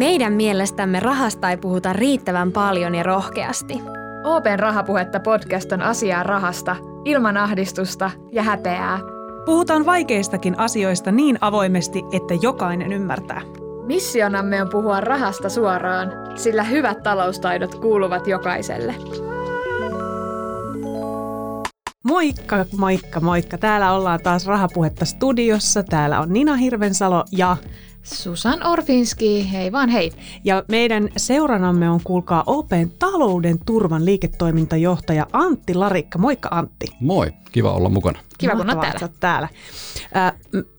Meidän mielestämme rahasta ei puhuta riittävän paljon ja rohkeasti. Open Rahapuhetta podcast on asiaa rahasta, ilman ahdistusta ja häpeää. Puhutaan vaikeistakin asioista niin avoimesti, että jokainen ymmärtää. Missionamme on puhua rahasta suoraan, sillä hyvät taloustaidot kuuluvat jokaiselle. Moikka, moikka, moikka. Täällä ollaan taas Rahapuhetta studiossa. Täällä on Nina Hirvensalo ja Susan Orfinski, hei vaan hei. Ja meidän seuranamme on, kuulkaa, Open talouden turvan liiketoimintajohtaja Antti Larikka. Moikka Antti. Moi, kiva olla mukana. Kiva kun olet että täällä. täällä. Äh,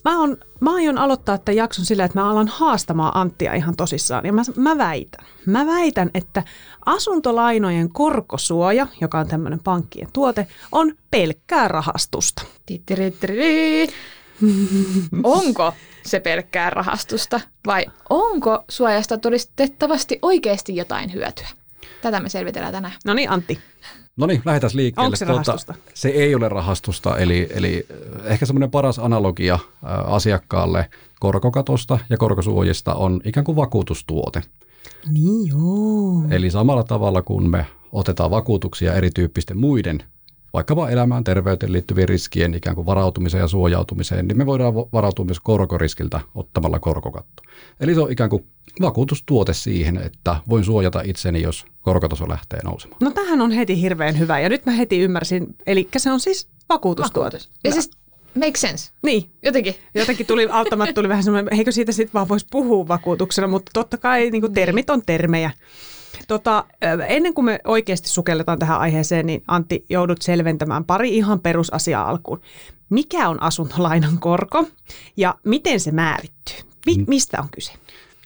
mä, on, mä aion aloittaa tämän jakson sillä, että mä alan haastamaan Anttia ihan tosissaan. Ja mä, mä väitän, mä väitän, että asuntolainojen korkosuoja, joka on tämmöinen pankkien tuote, on pelkkää rahastusta. Onko se pelkkää rahastusta vai onko suojasta todistettavasti oikeasti jotain hyötyä? Tätä me selvitellään tänään. No niin, Antti. No niin, lähdetään liikkeelle. Onko se rahastusta? se ei ole rahastusta, eli, eli äh, ehkä semmoinen paras analogia äh, asiakkaalle korkokatosta ja korkosuojista on ikään kuin vakuutustuote. Niin joo. Eli samalla tavalla kun me otetaan vakuutuksia erityyppisten muiden, vaikkapa elämään, terveyteen liittyvien riskien ikään kuin varautumiseen ja suojautumiseen, niin me voidaan va- varautua myös korkoriskiltä ottamalla korkokatto. Eli se on ikään kuin vakuutustuote siihen, että voin suojata itseni, jos korkotaso lähtee nousemaan. No tähän on heti hirveän hyvä ja nyt mä heti ymmärsin, eli se on siis vakuutustuote. Ja siis make sense. Niin, Jotenkin. jotenkin tuli auttamatta tuli vähän semmoinen, eikö siitä sitten vaan voisi puhua vakuutuksena, mutta totta kai niin kuin termit on termejä. Tota, ennen kuin me oikeasti sukelletaan tähän aiheeseen, niin Antti, joudut selventämään pari ihan perusasiaa alkuun. Mikä on asuntolainan korko ja miten se määrittyy? Mi- mistä on kyse?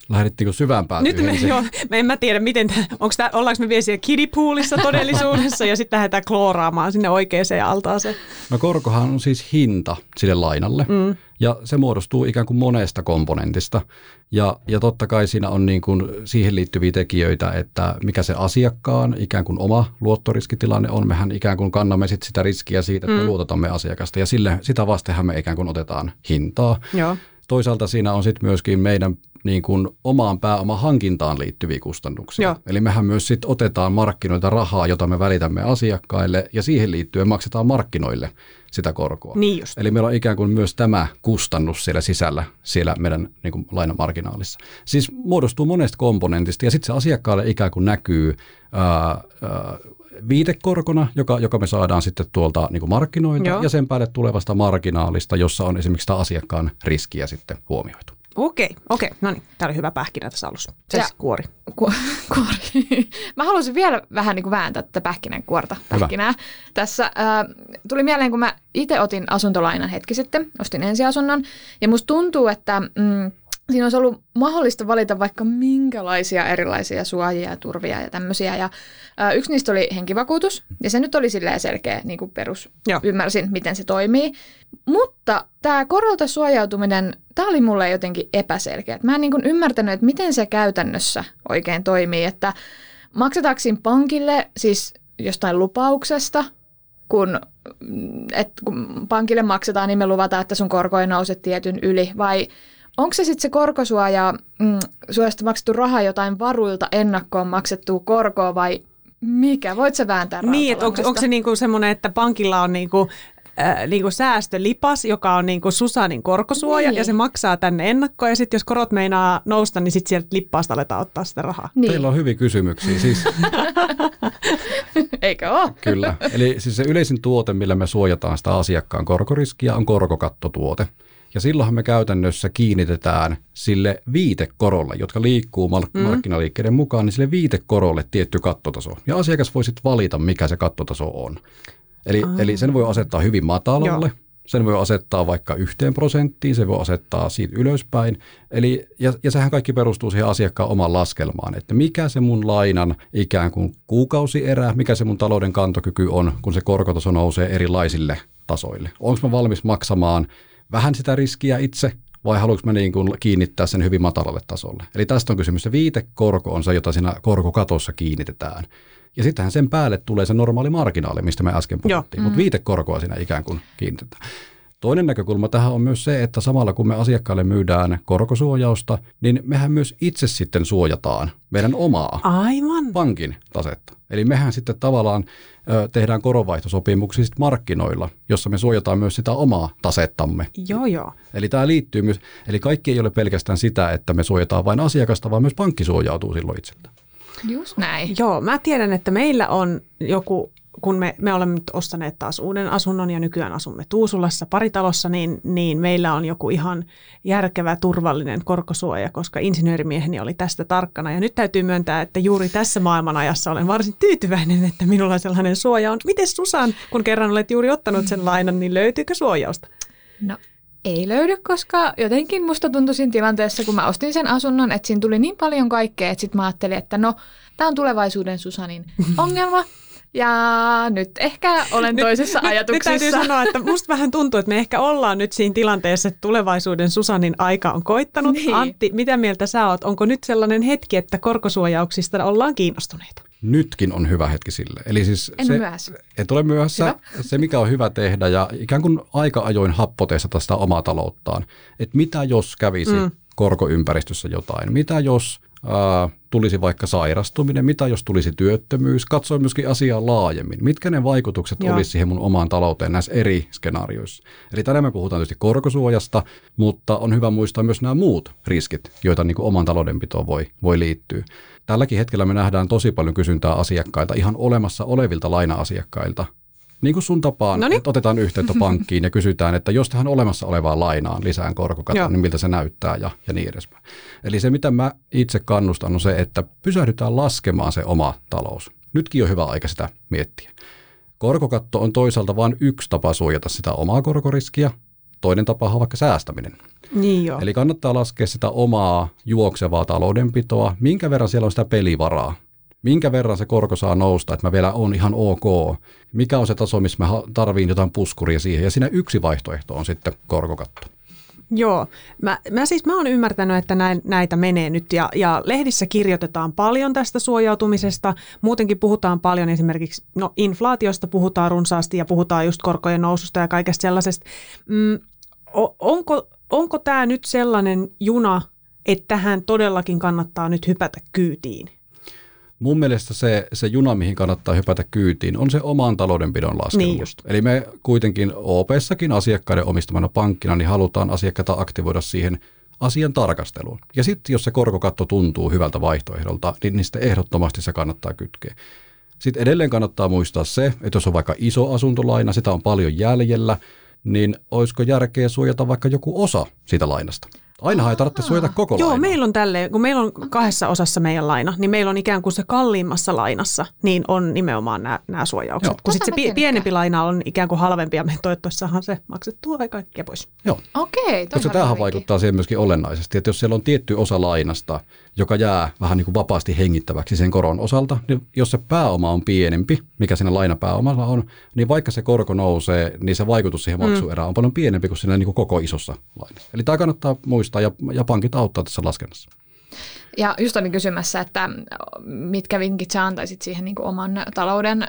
Lähdettiinkö syvään päätyyn? Nyt me, ensin? joo, me en mä tiedä, miten, onko tää, ollaanko me vielä siellä kidipoolissa todellisuudessa ja sitten lähdetään klooraamaan sinne oikeaan altaaseen. No korkohan on siis hinta sille lainalle mm. ja se muodostuu ikään kuin monesta komponentista. Ja, ja totta kai siinä on niin kuin siihen liittyviä tekijöitä, että mikä se asiakkaan ikään kuin oma luottoriskitilanne on. Mehän ikään kuin kannamme sit sitä riskiä siitä, että mm. me luototamme asiakasta ja sille, sitä vastenhan me ikään kuin otetaan hintaa. Joo. Toisaalta siinä on sitten myöskin meidän niin kuin omaan pääoman hankintaan liittyviä kustannuksia. Joo. Eli mehän myös sitten otetaan markkinoilta rahaa, jota me välitämme asiakkaille ja siihen liittyen maksetaan markkinoille sitä korkoa. Niin just. Eli meillä on ikään kuin myös tämä kustannus siellä sisällä, siellä meidän niin kuin lainamarginaalissa. Siis muodostuu monesta komponentista ja sitten se asiakkaalle ikään kuin näkyy ää, ää, viitekorkona, joka, joka me saadaan sitten tuolta niin kuin markkinoilta Joo. ja sen päälle tulevasta marginaalista, jossa on esimerkiksi sitä asiakkaan riskiä sitten huomioitu. Okei, okei. No niin, tämä oli hyvä pähkinä tässä alussa. Se Ja- siis kuori. Ku- kuori. Mä haluaisin vielä vähän niin kuin vääntää tätä pähkinänkuorta Hyvä. pähkinää. Tässä äh, tuli mieleen, kun mä itse otin asuntolainan hetki sitten, ostin ensiasunnon, ja musta tuntuu, että mm, siinä olisi ollut mahdollista valita vaikka minkälaisia erilaisia suojia ja turvia ja tämmöisiä. Ja, äh, yksi niistä oli henkivakuutus, ja se nyt oli silleen selkeä niin kuin perus. Joo. Ymmärsin, miten se toimii. Mutta tämä korolta suojautuminen, tämä oli mulle jotenkin epäselkeä. Mä en niin kuin ymmärtänyt, että miten se käytännössä oikein toimii. Että maksetaanko siinä pankille siis jostain lupauksesta, kun, mm, et, kun pankille maksetaan, niin me luvataan, että sun korko ei nouse tietyn yli. Vai onko se sitten se korkosuoja, mm, suojasta maksettu raha jotain varuilta ennakkoon maksettua korkoa vai mikä? Voit sä vääntää Niin, että onko, onko se niinku semmoinen, että pankilla on niinku, äh, niinku säästölipas, joka on niinku Susanin korkosuoja, Niin. ja se maksaa tänne ennakkoon, ja sitten jos korot meinaa nousta, niin sitten sieltä lippaasta aletaan ottaa sitä rahaa. Niin, Teillä on hyviä kysymyksiä. Siis, eikö ole? kyllä. Eli siis se yleisin tuote, millä me suojataan sitä asiakkaan korkoriskiä, on korkokattotuote. Ja silloinhan me käytännössä kiinnitetään sille viitekorolle, jotka liikkuu mark- mm. markkinaliikkeiden mukaan, niin sille viitekorolle tietty kattotaso. Ja asiakas voi sitten valita, mikä se kattotaso on. Eli, eli sen voi asettaa hyvin matalalle, Joo. sen voi asettaa vaikka yhteen prosenttiin, se voi asettaa siitä ylöspäin. Eli, ja, ja sehän kaikki perustuu siihen asiakkaan omaan laskelmaan, että mikä se mun lainan ikään kuin kuukausierä, mikä se mun talouden kantokyky on, kun se korkotaso nousee erilaisille tasoille. Onko mä valmis maksamaan vähän sitä riskiä itse vai haluanko mä niin kuin kiinnittää sen hyvin matalalle tasolle. Eli tästä on kysymys. Se viitekorko on se, jota siinä korkokatossa kiinnitetään. Ja sittenhän sen päälle tulee se normaali marginaali, mistä me äsken puhuttiin. Mutta viitekorkoa siinä ikään kuin kiinnitetään. Toinen näkökulma tähän on myös se, että samalla kun me asiakkaalle myydään korkosuojausta, niin mehän myös itse sitten suojataan meidän omaa Aivan. pankin tasetta. Eli mehän sitten tavallaan ö, tehdään koronvaihtosopimuksia sit markkinoilla, jossa me suojataan myös sitä omaa tasettamme. Joo, joo. Eli tämä liittyy myös, eli kaikki ei ole pelkästään sitä, että me suojataan vain asiakasta, vaan myös pankki suojautuu silloin itseltä. Just näin. Joo, mä tiedän, että meillä on joku, kun me, me olemme nyt ostaneet taas uuden asunnon ja nykyään asumme Tuusulassa paritalossa, niin, niin meillä on joku ihan järkevä, turvallinen korkosuoja, koska insinöörimieheni oli tästä tarkkana. Ja nyt täytyy myöntää, että juuri tässä maailmanajassa olen varsin tyytyväinen, että minulla sellainen suoja on. Miten Susan, kun kerran olet juuri ottanut sen lainan, niin löytyykö suojausta? No ei löydy, koska jotenkin musta tuntui siinä tilanteessa, kun mä ostin sen asunnon, että siinä tuli niin paljon kaikkea, että sitten mä ajattelin, että no, tämä on tulevaisuuden Susanin ongelma. Ja nyt ehkä olen toisessa nyt, ajatuksessa. Nyt täytyy sanoa, että musta vähän tuntuu, että me ehkä ollaan nyt siinä tilanteessa, että tulevaisuuden Susanin aika on koittanut. Niin. Antti, mitä mieltä sä oot? Onko nyt sellainen hetki, että korkosuojauksista ollaan kiinnostuneita? Nytkin on hyvä hetki sille. Eli siis En se, myöhässä. Et ole myöhässä. Hyvä. Se, mikä on hyvä tehdä ja ikään kuin aika ajoin happotestata sitä omaa talouttaan. Että mitä jos kävisi mm. korkoympäristössä jotain? Mitä jos tulisi vaikka sairastuminen? Mitä jos tulisi työttömyys? Katsoin myöskin asiaa laajemmin. Mitkä ne vaikutukset Joo. olisi siihen mun omaan talouteen näissä eri skenaarioissa? Eli tänään me puhutaan tietysti korkosuojasta, mutta on hyvä muistaa myös nämä muut riskit, joita niin kuin oman taloudenpitoon voi, voi liittyä. Tälläkin hetkellä me nähdään tosi paljon kysyntää asiakkailta, ihan olemassa olevilta laina-asiakkailta. Niin kuin sun tapaan, Noniin. että otetaan yhteyttä pankkiin ja kysytään, että jos tähän olemassa olevaan lainaan lisään korkokaton, Joo. niin miltä se näyttää ja, ja niin edespäin. Eli se, mitä mä itse kannustan, on se, että pysähdytään laskemaan se oma talous. Nytkin on hyvä aika sitä miettiä. Korkokatto on toisaalta vain yksi tapa suojata sitä omaa korkoriskiä. Toinen tapa on vaikka säästäminen. Niin joo. Eli kannattaa laskea sitä omaa juoksevaa taloudenpitoa, minkä verran siellä on sitä pelivaraa, minkä verran se korko saa nousta, että mä vielä on ihan ok, mikä on se taso, missä mä tarviin jotain puskuria siihen, ja siinä yksi vaihtoehto on sitten korkokatto. Joo. Mä, mä siis mä oon ymmärtänyt, että näin, näitä menee nyt ja, ja lehdissä kirjoitetaan paljon tästä suojautumisesta. Muutenkin puhutaan paljon esimerkiksi, no inflaatiosta puhutaan runsaasti ja puhutaan just korkojen noususta ja kaikesta sellaisesta. Mm, onko, onko tämä nyt sellainen juna, että tähän todellakin kannattaa nyt hypätä kyytiin? Mun mielestä se, se juna, mihin kannattaa hypätä kyytiin, on se oman taloudenpidon laskelma. Niin just. Eli me kuitenkin OP-sakin asiakkaiden omistamana pankkina, niin halutaan asiakkaita aktivoida siihen asian tarkasteluun. Ja sitten jos se korkokatto tuntuu hyvältä vaihtoehdolta, niin, niin sitten ehdottomasti se kannattaa kytkeä. Sitten edelleen kannattaa muistaa se, että jos on vaikka iso asuntolaina, sitä on paljon jäljellä, niin olisiko järkeä suojata vaikka joku osa siitä lainasta? Ainahan ei tarvitse suojata koko Joo, lainaa. meillä on tälleen, kun meillä on kahdessa osassa meidän laina, niin meillä on ikään kuin se kalliimmassa lainassa, niin on nimenomaan nämä, nämä suojaukset. Joo. Kun sitten se pienempi laina on ikään kuin halvempi ja me toivottavasti saadaan se maksettua ja kaikkia pois. Joo. Okei, toi Koska tämähän vaikuttaa siihen myöskin olennaisesti, että jos siellä on tietty osa lainasta, joka jää vähän niin kuin vapaasti hengittäväksi sen koron osalta, niin jos se pääoma on pienempi, mikä siinä lainapääomalla on, niin vaikka se korko nousee, niin se vaikutus siihen maksuerään on paljon pienempi kuin siinä niin kuin koko isossa lainassa. Eli tämä kannattaa muistaa ja, ja pankit auttaa tässä laskennassa. Ja just olin kysymässä, että mitkä vinkit sä antaisit siihen niin kuin oman talouden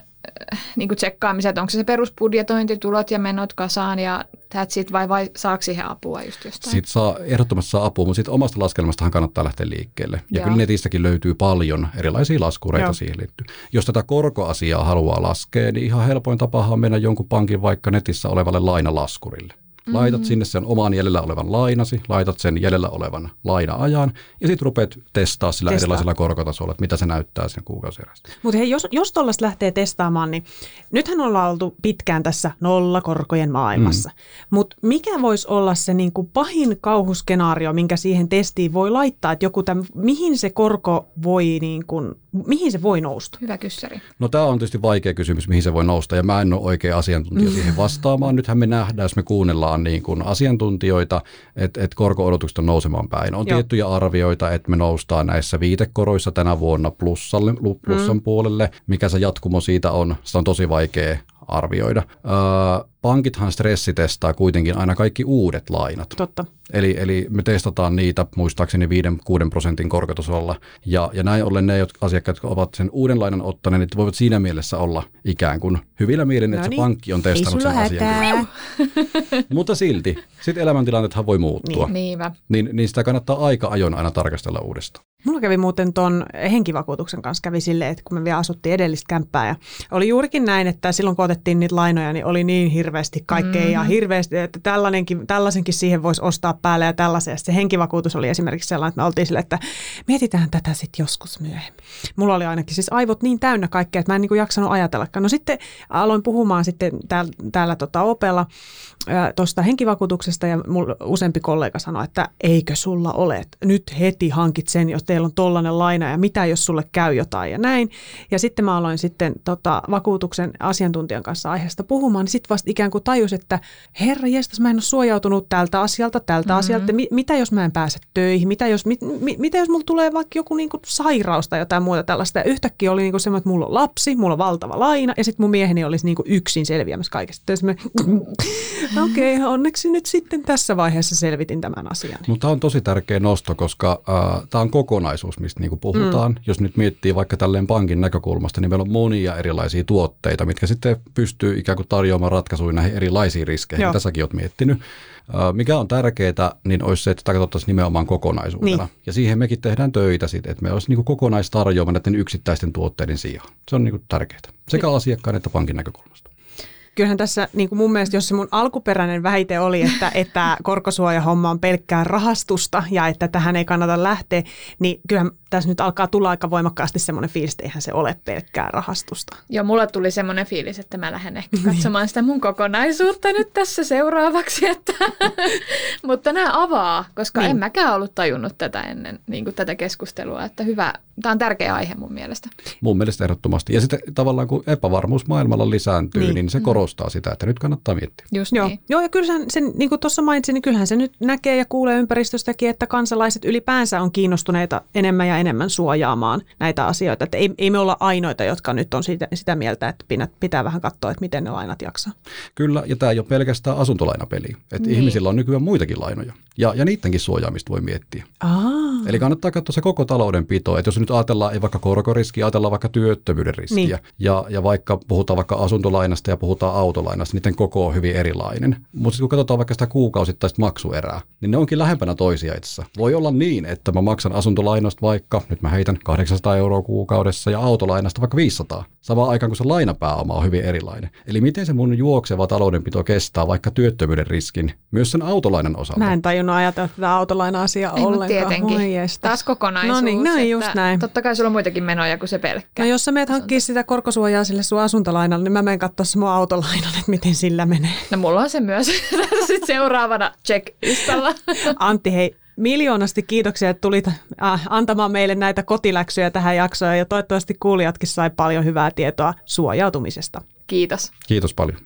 niin kuin tsekkaamiseen, että onko se se perusbudjetointi, tulot ja menot kasaan ja that's it, vai, vai saako siihen apua just jostain? Sitten saa, ehdottomasti saa apua, mutta sitten omasta laskelmastahan kannattaa lähteä liikkeelle. Ja Joo. kyllä netistäkin löytyy paljon erilaisia laskureita Joo. siihen liittyy. Jos tätä korkoasiaa haluaa laskea, niin ihan helpoin tapahan on mennä jonkun pankin vaikka netissä olevalle lainalaskurille. Laitat sinne sen oman jäljellä olevan lainasi, laitat sen jäljellä olevan laina-ajan ja sitten rupeat testaa sillä Testaa. erilaisilla korkotasolla, että mitä se näyttää sen kuukausierästä. Mutta hei, jos, jos tuollaista lähtee testaamaan, niin nythän ollaan oltu pitkään tässä nollakorkojen maailmassa. Mm. Mutta mikä voisi olla se niinku pahin kauhuskenaario, minkä siihen testiin voi laittaa, että joku täm, mihin se korko voi, niinku, mihin se voi nousta? Hyvä kyssäri. No tämä on tietysti vaikea kysymys, mihin se voi nousta, ja mä en ole oikea asiantuntija siihen vastaamaan. Nythän me nähdään, jos me kuunnellaan niin kuin asiantuntijoita, että, että korko-odotukset on nousemaan päin. On Joo. tiettyjä arvioita, että me noustaan näissä viitekoroissa tänä vuonna plussalle, lu- plussan mm. puolelle. Mikä se jatkumo siitä on, sitä on tosi vaikea arvioida. Öö, pankithan stressitestaa kuitenkin aina kaikki uudet lainat. Totta. Eli, eli me testataan niitä muistaakseni 5-6 prosentin korkotasolla. Ja, ja näin ollen ne jotka, asiakkaat, jotka ovat sen uuden lainan ottaneet, niin voivat siinä mielessä olla ikään kuin hyvillä mielin, että No se niin. pankki on testannut sen asian. Mutta silti, sitten elämäntilanteethan voi muuttua. Niin. Niinpä. Niin, niin sitä kannattaa aika ajoin aina tarkastella uudestaan. Mulla kävi muuten ton henkivakuutuksen kanssa kävi silleen, että kun me vielä asuttiin edellistä kämppää ja oli juurikin näin, että silloin kun otettiin niitä lainoja, niin oli niin hirveästi kaikkea mm. ja hirveästi, että tällainenkin, tällaisenkin siihen voisi ostaa päälle ja tällaisen. Ja se henkivakuutus oli esimerkiksi sellainen, että me oltiin silleen, että mietitään tätä sitten joskus myöhemmin. Mulla oli ainakin siis aivot niin täynnä kaikkea, että mä en niin kuin jaksanut ajatellakaan. No sitten aloin puhumaan sitten täällä, täällä tota Opella tuosta henkivakuutuksesta ja mulla useampi kollega sanoi, että eikö sulla ole, että nyt heti hankit sen, jos teillä on tollainen laina ja mitä jos sulle käy jotain ja näin. Ja sitten mä aloin sitten tota, vakuutuksen asiantuntijan kanssa aiheesta puhumaan, niin sitten vasta ikään kuin tajus, että herra jestas, mä en ole suojautunut tältä asialta, tältä mm-hmm. asialta. Mi- mitä jos mä en pääse töihin? Mitä jos, mit, mi- mitä jos mulla tulee vaikka joku niinku sairaus tai jotain muuta tällaista? Ja yhtäkkiä oli niinku semmoinen, että mulla on lapsi, mulla on valtava laina ja sitten mun mieheni olisi niinku yksin selviämässä kaikesta. Okei, okay, onneksi nyt sitten tässä vaiheessa selvitin tämän asian. Mutta tämä on tosi tärkeä nosto, koska äh, tämä on kokonaisuus, mistä niinku puhutaan. Mm. Jos nyt miettii vaikka tälleen pankin näkökulmasta, niin meillä on monia erilaisia tuotteita, mitkä sitten pystyy ikään kuin tarjoamaan ratkaisuja näihin erilaisiin riskeihin. Joo. Tässäkin olet miettinyt. Äh, mikä on tärkeää, niin olisi se, että sitä katsottaisiin nimenomaan kokonaisuutena. Niin. Ja siihen mekin tehdään töitä sitten, että me olisi niinku kokonaistarjoama näiden yksittäisten tuotteiden sijaan. Se on niinku tärkeää. Sekä asiakkaan että pankin näkökulmasta. Kyllähän tässä niin kuin mun mielestä, jos se mun alkuperäinen väite oli, että, että korkosuojahomma on pelkkää rahastusta ja että tähän ei kannata lähteä, niin kyllähän tässä nyt alkaa tulla aika voimakkaasti semmoinen fiilis, että eihän se ole pelkkää rahastusta. Joo, mulla tuli semmoinen fiilis, että mä lähden ehkä katsomaan sitä mun kokonaisuutta nyt tässä seuraavaksi. Että Mutta nämä avaa, koska Niin. niin. en mäkään ollut tajunnut tätä ennen niin kuin tätä keskustelua. Että hyvä, tämä on tärkeä aihe mun mielestä. Mun mielestä ehdottomasti. Ja sitten tavallaan kun epävarmuus maailmalla lisääntyy, Niin. niin, niin se korostaa sitä, että nyt kannattaa miettiä. Just Joo, niin. Joo ja kyllähän sen, niin kuin tuossa mainitsin, niin kyllähän se nyt näkee ja kuulee ympäristöstäkin, että kansalaiset ylipäänsä on kiinnostuneita enemmän ja enemmän suojaamaan näitä asioita. Että ei, ei me olla ainoita, jotka nyt on sitä, sitä mieltä, että pitää, pitää vähän katsoa, että miten ne lainat jaksaa. Kyllä, ja tämä ei ole pelkästään asuntolainapeli. Että Niin. niin. ihmisillä on nykyään muitakin lainoja. Ja, ja niidenkin suojaamista voi miettiä. Aa, Eli kannattaa katsoa se koko taloudenpito. Että jos nyt ajatellaan ei vaikka korkoriskiä, ajatellaan vaikka työttömyyden riskiä. Niin. Niin. Ja, ja vaikka puhutaan vaikka asuntolainasta ja puhutaan autolainasta, niiden koko on hyvin erilainen. Mutta kun katsotaan vaikka sitä kuukausittaista maksuerää, niin ne onkin lähempänä toisia itse asiassa. Voi olla niin, että mä maksan asuntolainasta vaikka, nyt mä heitän 800 euroa kuukaudessa ja autolainasta vaikka 500. Samaan aikaan, kun se lainapääoma on hyvin erilainen. Eli miten se mun juokseva taloudenpito kestää vaikka työttömyyden riskin myös sen autolainan osalta. mä en tajunnut ajatella tätä autolaina-asiaa Ei, ollenkaan. tietenkin. Jestas. Taas kokonaisuus. No niin, no niin, just näin. Totta kai sulla on muitakin menoja kuin se pelkkä. No jos sä meet hankkia sitä korkosuojaa sille sun asuntolainalle, niin mä menen katsoa se mun autolainan, että miten sillä menee. No mulla on se myös sitten seuraavana check-listalla. Antti, hei, miljoonasti kiitoksia, että tulit äh, antamaan meille näitä kotiläksyjä tähän jaksoon ja toivottavasti kuulijatkin sai paljon hyvää tietoa suojautumisesta. Kiitos. Kiitos paljon.